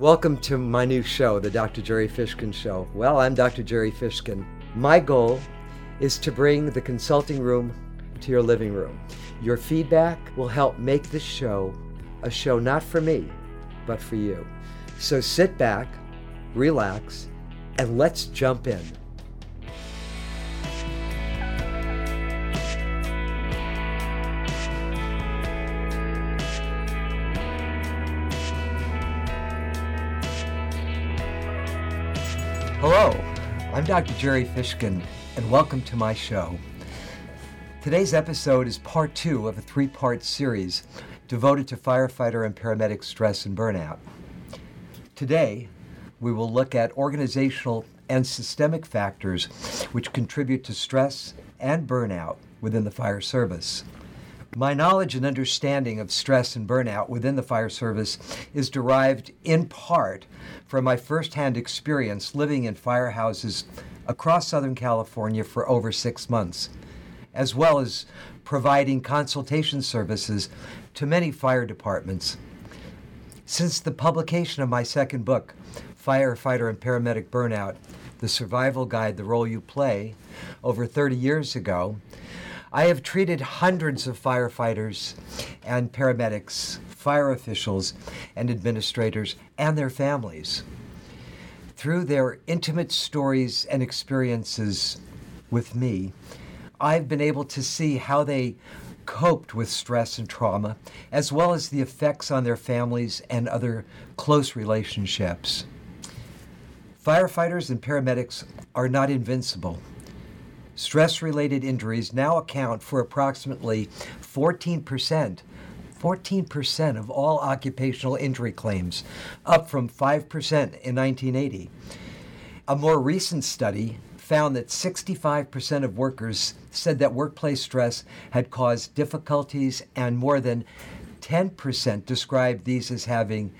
Welcome to my new show, The Dr. Gerry Fishkin Show. Well, I'm Dr. Gerry Fishkin. My goal is to bring the consulting room to your living room. Your feedback will help make this show a show not for me, but for you. So sit back, relax, and let's jump in. Dr. Gerry Fishkin, and welcome to my show. Today's episode is part two of a three part series devoted to firefighter and paramedic stress and burnout. Today, we will look at organizational and systemic factors which contribute to stress and burnout within the fire service. My knowledge and understanding of stress and burnout within the fire service is derived in part from my firsthand experience living in firehouses across Southern California for over six months, as well as providing consultation services to many fire departments. Since the publication of my second book, Firefighter and Paramedic Burnout The Survival Guide The Role You Play, over 30 years ago, I have treated hundreds of firefighters and paramedics, fire officials and administrators, and their families. Through their intimate stories and experiences with me, I've been able to see how they coped with stress and trauma, as well as the effects on their families and other close relationships. Firefighters and paramedics are not invincible. Stress related injuries now account for approximately 14%. 14% of all occupational injury claims, up from 5% in 1980. A more recent study found that 65% of workers said that workplace stress had caused difficulties, and more than 10% described these as having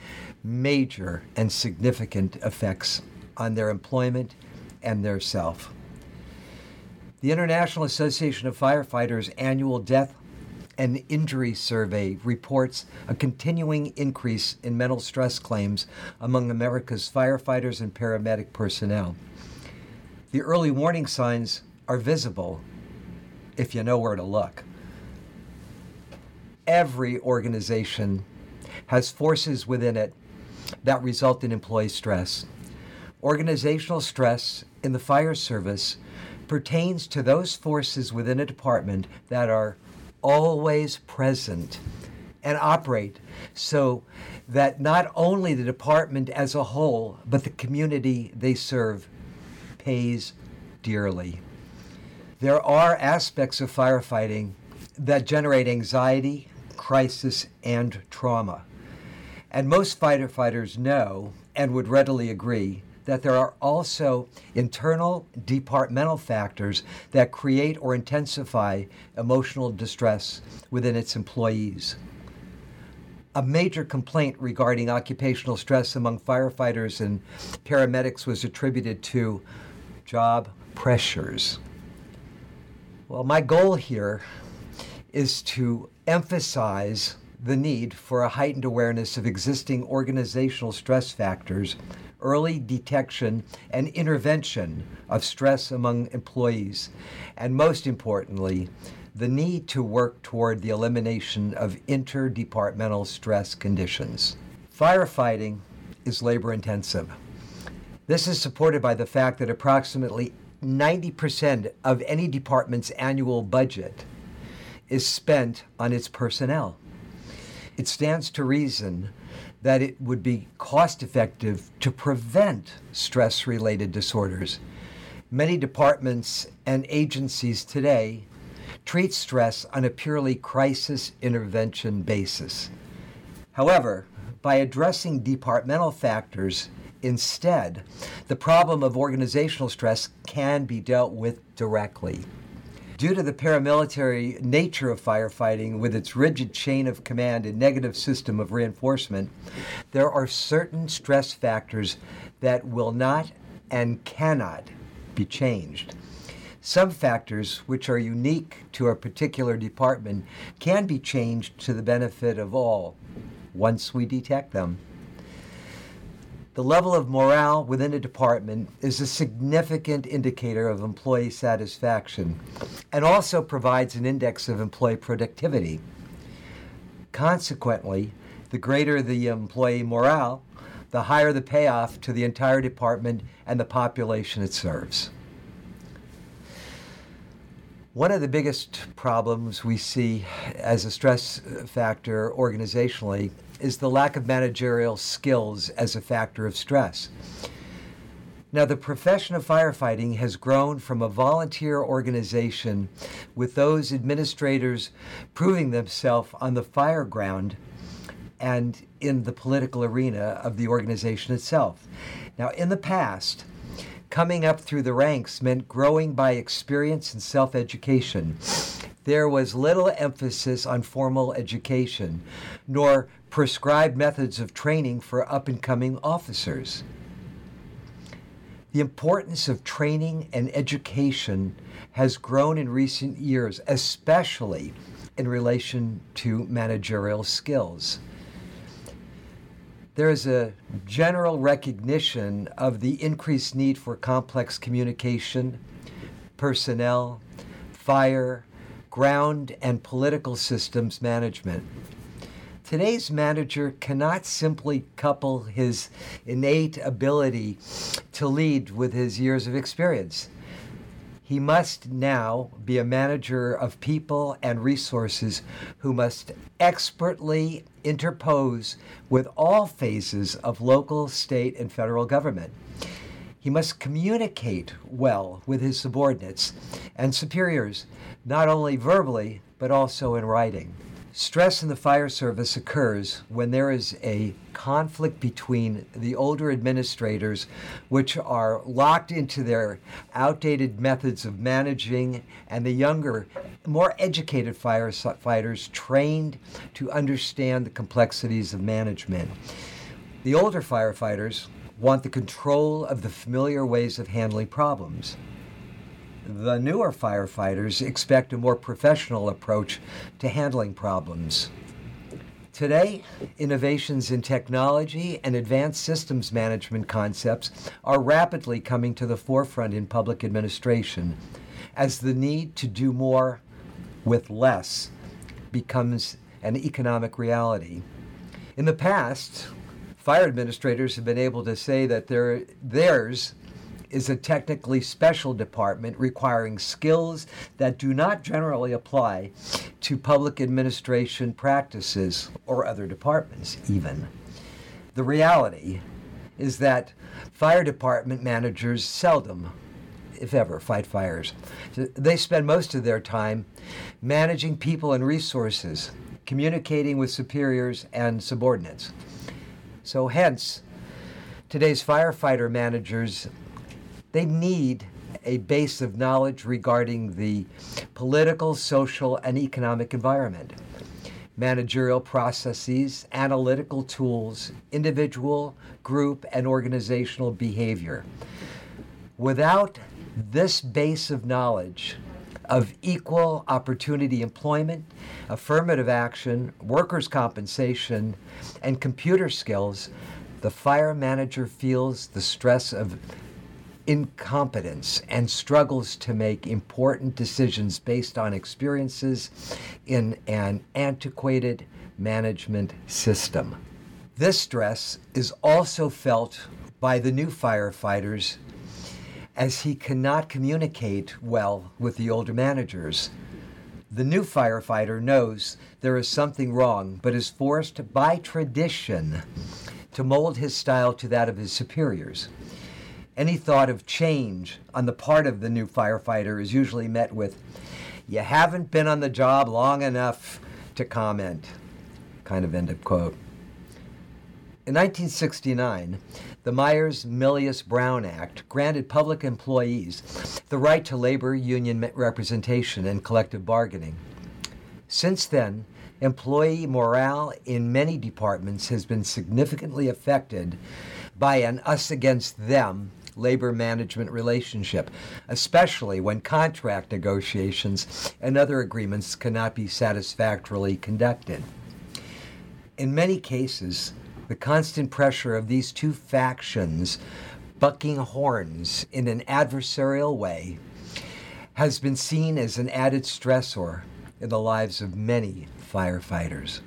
major and significant effects on their employment and their self. The International Association of Firefighters annual death and injury survey reports a continuing increase in mental stress claims among America's firefighters and paramedic personnel. The early warning signs are visible if you know where to look. Every organization has forces within it that result in employee stress. Organizational stress in the fire service pertains to those forces within a department that are always present and operate so that not only the department as a whole, but the community they serve pays dearly. There are aspects of firefighting that generate anxiety, crisis, and trauma. And most firefighters know and would readily agree that there are also internal departmental factors that create or intensify emotional distress within its employees. A major complaint regarding occupational stress among firefighters and paramedics was attributed to job pressures. Well, my goal here is to emphasize the need for a heightened awareness of existing organizational stress factors early detection and intervention of stress among employees, and most importantly, the need to work toward the elimination of interdepartmental stress conditions. Firefighting is labor intensive. This is supported by the fact that approximately 90% of any department's annual budget is spent on its personnel. It stands to reason that it would be cost effective to prevent stress related disorders. Many departments and agencies today treat stress on a purely crisis intervention basis. However, by addressing departmental factors instead, the problem of organizational stress can be dealt with directly. Due to the paramilitary nature of firefighting, with its rigid chain of command and negative system of reinforcement, there are certain stress factors that will not and cannot be changed. Some factors, which are unique to a particular department, can be changed to the benefit of all once we detect them. The level of morale within a department is a significant indicator of employee satisfaction and also provides an index of employee productivity. Consequently, the greater the employee morale, the higher the payoff to the entire department and the population it serves. One of the biggest problems we see as a stress factor organizationally is the lack of managerial skills as a factor of stress. Now, the profession of firefighting has grown from a volunteer organization with those administrators proving themselves on the fire ground and in the political arena of the organization itself. Now, in the past, Coming up through the ranks meant growing by experience and self education. There was little emphasis on formal education, nor prescribed methods of training for up and coming officers. The importance of training and education has grown in recent years, especially in relation to managerial skills there is a general recognition of the increased need for complex communication, personnel, fire, ground, and political systems management. Today's manager cannot simply couple his innate ability to lead with his years of experience. He must now be a manager of people and resources who must expertly interpose with all phases of local, state, and federal government. He must communicate well with his subordinates and superiors, not only verbally, but also in writing. Stress in the fire service occurs when there is a conflict between the older administrators, which are locked into their outdated methods of managing, and the younger, more educated firefighters trained to understand the complexities of management. The older firefighters want the control of the familiar ways of handling problems the newer firefighters expect a more professional approach to handling problems. Today, innovations in technology and advanced systems management concepts are rapidly coming to the forefront in public administration as the need to do more with less becomes an economic reality. In the past, fire administrators have been able to say that their, theirs is a technically special department requiring skills that do not generally apply to public administration practices or other departments, even. The reality is that fire department managers seldom, if ever, fight fires. They spend most of their time managing people and resources, communicating with superiors and subordinates. So, hence, today's firefighter managers they need a base of knowledge regarding the political, social, and economic environment, managerial processes, analytical tools, individual, group, and organizational behavior. Without this base of knowledge, of equal opportunity employment, affirmative action, workers' compensation, and computer skills, the fire manager feels the stress of incompetence and struggles to make important decisions based on experiences in an antiquated management system. This stress is also felt by the new firefighters as he cannot communicate well with the older managers. The new firefighter knows there is something wrong, but is forced by tradition to mold his style to that of his superiors. Any thought of change on the part of the new firefighter is usually met with, You haven't been on the job long enough to comment. Kind of end of quote. In 1969, the Meyers Milias Brown Act granted public employees the right to labor union representation and collective bargaining. Since then, employee morale in many departments has been significantly affected by an us against them labor management relationship, especially when contract negotiations and other agreements cannot be satisfactorily conducted. In many cases, the constant pressure of these two factions bucking horns in an adversarial way has been seen as an added stressor in the lives of many firefighters.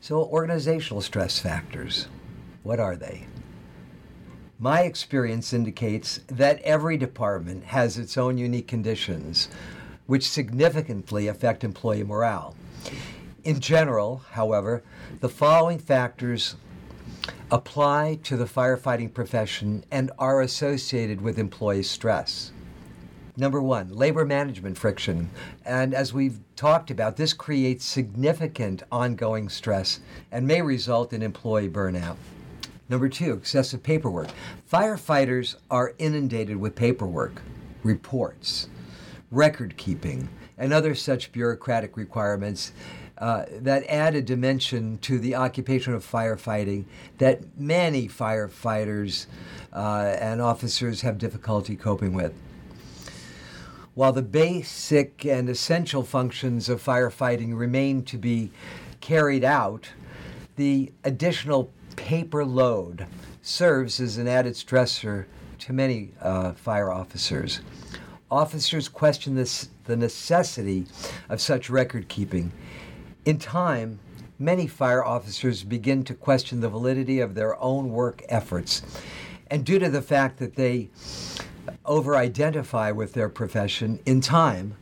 So, organizational stress factors, what are they? My experience indicates that every department has its own unique conditions which significantly affect employee morale. In general, however, the following factors apply to the firefighting profession and are associated with employee stress. Number one, labor management friction. And as we've talked about, this creates significant ongoing stress and may result in employee burnout. Number two, excessive paperwork. Firefighters are inundated with paperwork, reports, record keeping, and other such bureaucratic requirements uh, that add a dimension to the occupation of firefighting that many firefighters uh, and officers have difficulty coping with. While the basic and essential functions of firefighting remain to be carried out, the additional paper load serves as an added stressor to many uh, fire officers. Officers question this, the necessity of such record keeping. In time, many fire officers begin to question the validity of their own work efforts. And due to the fact that they over identify with their profession in time,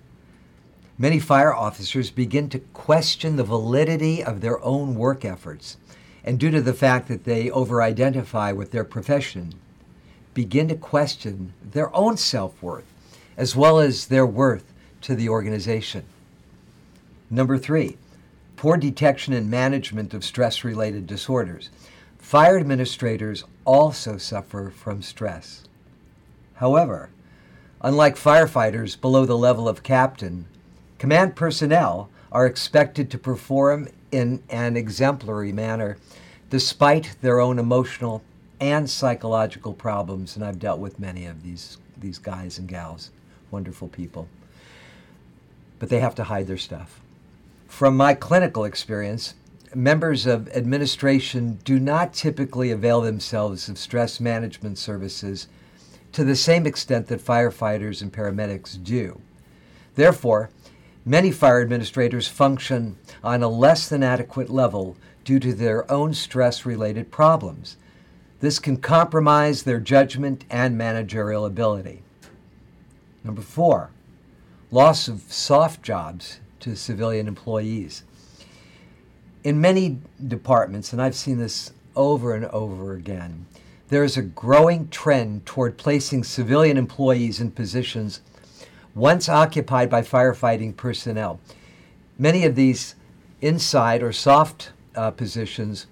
many fire officers begin to question the validity of their own work efforts. And due to the fact that they over identify with their profession, begin to question their own self worth as well as their worth to the organization. Number three, poor detection and management of stress related disorders. Fire administrators also suffer from stress. However, unlike firefighters below the level of captain, command personnel are expected to perform in an exemplary manner despite their own emotional and psychological problems. And I've dealt with many of these, these guys and gals, wonderful people. But they have to hide their stuff. From my clinical experience, members of administration do not typically avail themselves of stress management services to the same extent that firefighters and paramedics do. Therefore, many fire administrators function on a less than adequate level due to their own stress related problems. This can compromise their judgment and managerial ability. Number four, loss of soft jobs to civilian employees. In many departments, and I've seen this over and over again, there is a growing trend toward placing civilian employees in positions once occupied by firefighting personnel. Many of these inside or soft uh, positions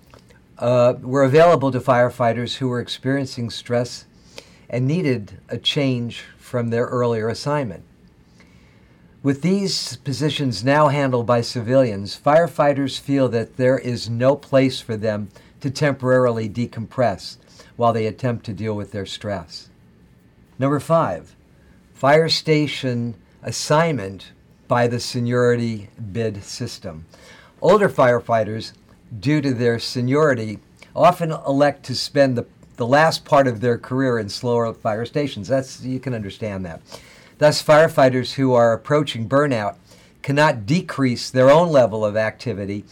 uh, were available to firefighters who were experiencing stress and needed a change from their earlier assignment. With these positions now handled by civilians, firefighters feel that there is no place for them to temporarily decompress while they attempt to deal with their stress. Number five, fire station assignment by the seniority bid system. Older firefighters, due to their seniority, often elect to spend the, the last part of their career in slower fire stations. That's you can understand that. Thus, firefighters who are approaching burnout cannot decrease their own level of activity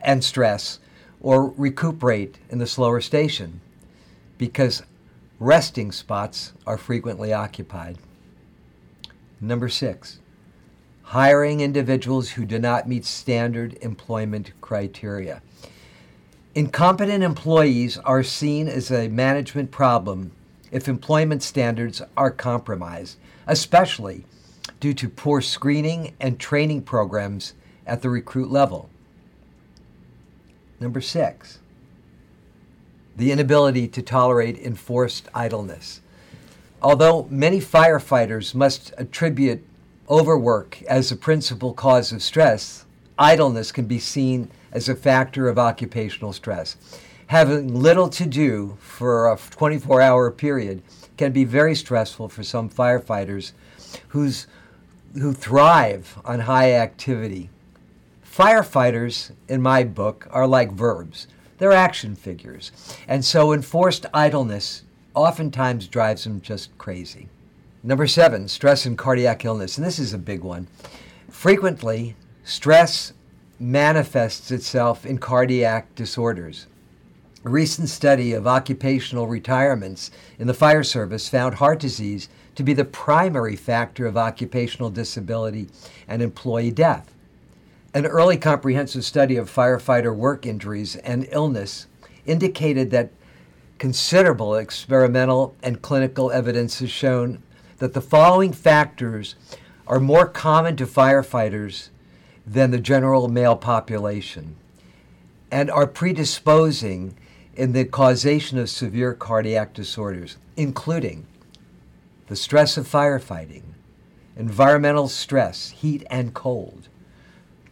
and stress or recuperate in the slower station because resting spots are frequently occupied. Number six, hiring individuals who do not meet standard employment criteria. Incompetent employees are seen as a management problem if employment standards are compromised, especially due to poor screening and training programs at the recruit level. Number six, the inability to tolerate enforced idleness. Although many firefighters must attribute overwork as a principal cause of stress, idleness can be seen as a factor of occupational stress. Having little to do for a 24 hour period can be very stressful for some firefighters who's, who thrive on high activity. Firefighters, in my book, are like verbs They're action figures. And so enforced idleness oftentimes drives them just crazy. Number seven, stress and cardiac illness. And this is a big one. Frequently, stress manifests itself in cardiac disorders. A recent study of occupational retirements in the fire service found heart disease to be the primary factor of occupational disability and employee death. An early comprehensive study of firefighter work injuries and illness indicated that considerable experimental and clinical evidence has shown that the following factors are more common to firefighters than the general male population and are predisposing in the causation of severe cardiac disorders, including the stress of firefighting, environmental stress, heat and cold,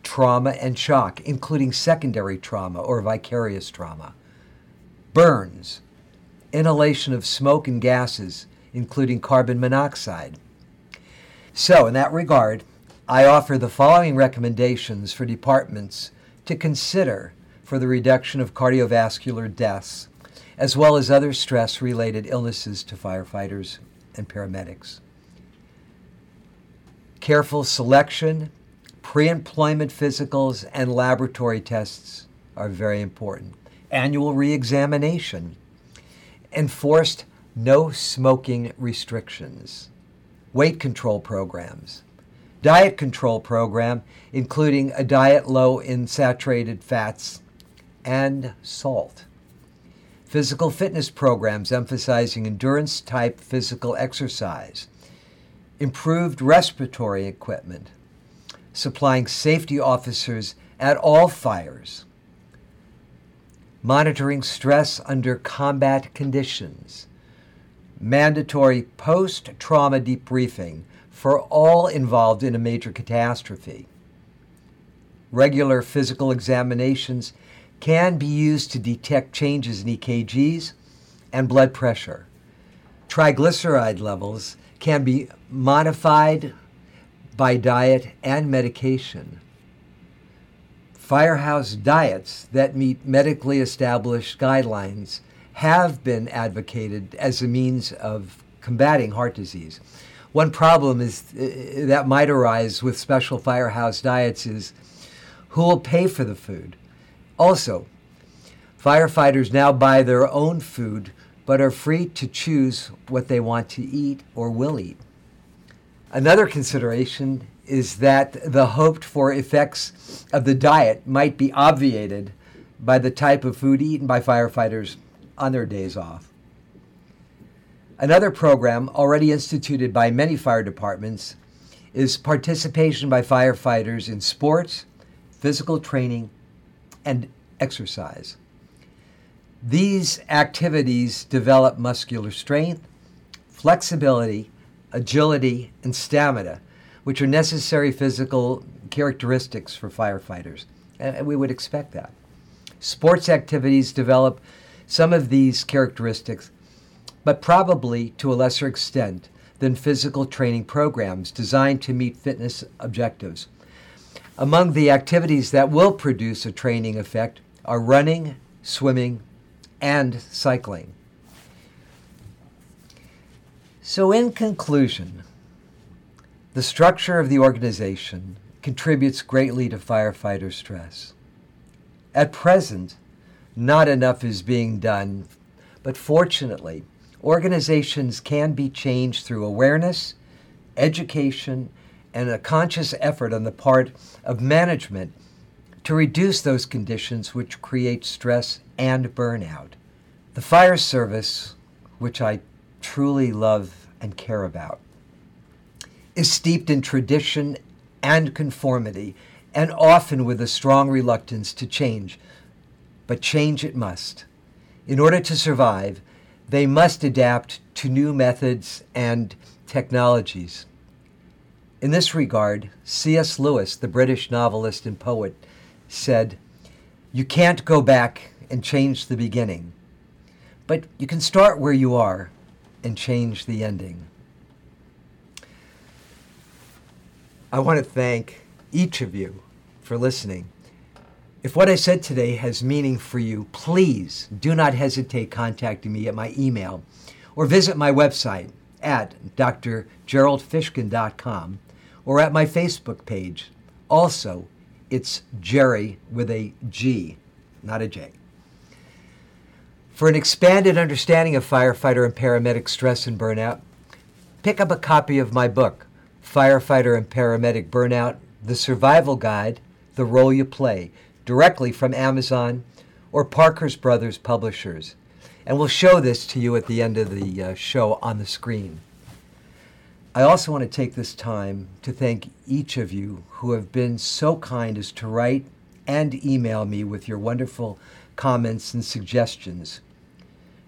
trauma and shock, including secondary trauma or vicarious trauma, burns, inhalation of smoke and gases, including carbon monoxide. So, in that regard, I offer the following recommendations for departments to consider for the reduction of cardiovascular deaths, as well as other stress related illnesses to firefighters and paramedics. Careful selection, pre employment physicals, and laboratory tests are very important. Annual re examination, enforced no smoking restrictions, weight control programs, diet control program, including a diet low in saturated fats and salt. Physical fitness programs emphasizing endurance type physical exercise. Improved respiratory equipment. Supplying safety officers at all fires. Monitoring stress under combat conditions mandatory post trauma debriefing for all involved in a major catastrophe. Regular physical examinations can be used to detect changes in EKGs and blood pressure. Triglyceride levels can be modified by diet and medication. Firehouse diets that meet medically established guidelines have been advocated as a means of combating heart disease. One problem is uh, that might arise with special firehouse diets is who will pay for the food. Also, firefighters now buy their own food but are free to choose what they want to eat or will eat. Another consideration is that the hoped for effects of the diet might be obviated by the type of food eaten by firefighters on their days off. Another program already instituted by many fire departments is participation by firefighters in sports, physical training, and exercise. These activities develop muscular strength, flexibility, agility, and stamina, which are necessary physical characteristics for firefighters. And we would expect that. Sports activities develop some of these characteristics, but probably to a lesser extent than physical training programs designed to meet fitness objectives. Among the activities that will produce a training effect are running, swimming, and cycling. So, in conclusion, the structure of the organization contributes greatly to firefighter stress. At present, not enough is being done. But fortunately, organizations can be changed through awareness, education, and a conscious effort on the part of management to reduce those conditions which create stress and burnout. The fire service, which I truly love and care about, is steeped in tradition and conformity, and often with a strong reluctance to change but change it must. In order to survive, they must adapt to new methods and technologies. In this regard, C.S. Lewis, the British novelist and poet, said, You can't go back and change the beginning, but you can start where you are and change the ending. I want to thank each of you for listening. If what I said today has meaning for you, please do not hesitate contacting me at my email or visit my website at drgeraldfishkin.com or at my Facebook page. Also, it's Gerry with a G, not a J. For an expanded understanding of firefighter and paramedic stress and burnout, pick up a copy of my book, Firefighter and Paramedic Burnout The Survival Guide The Role You Play, directly from Amazon or Parker's Brothers Publishers. And we'll show this to you at the end of the uh, show on the screen. I also want to take this time to thank each of you who have been so kind as to write and email me with your wonderful comments and suggestions.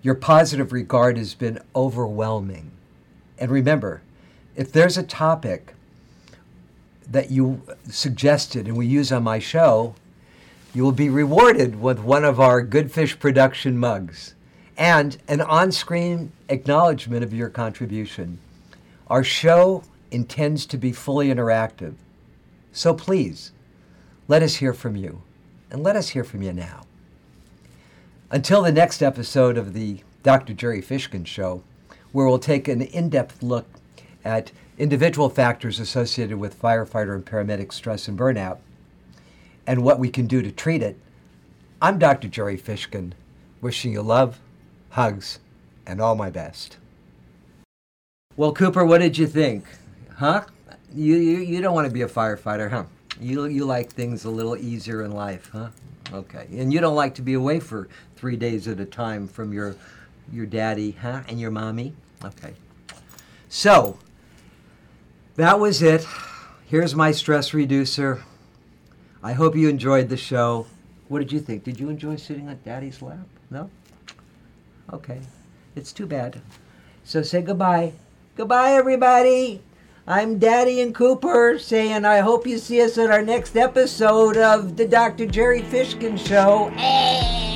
Your positive regard has been overwhelming. And remember, if there's a topic that you suggested and we use on my show, you will be rewarded with one of our Good Fish production mugs and an on screen acknowledgement of your contribution. Our show intends to be fully interactive. So please, let us hear from you. And let us hear from you now. Until the next episode of the Dr. Gerry Fishkin Show, where we'll take an in depth look at individual factors associated with firefighter and paramedic stress and burnout and what we can do to treat it, I'm Dr. Gerry Fishkin, wishing you love, hugs, and all my best. Well, Cooper, what did you think? Huh? You, you, you don't want to be a firefighter, huh? You, you like things a little easier in life, huh? Okay. And you don't like to be away for three days at a time from your, your daddy, huh? And your mommy? Okay. So, that was it. Here's my stress reducer. I hope you enjoyed the show. What did you think? Did you enjoy sitting on daddy's lap? No? Okay. It's too bad. So say goodbye. Goodbye, everybody. I'm Daddy and Cooper saying I hope you see us at our next episode of the Dr. Gerry Fishkin Show. Hey!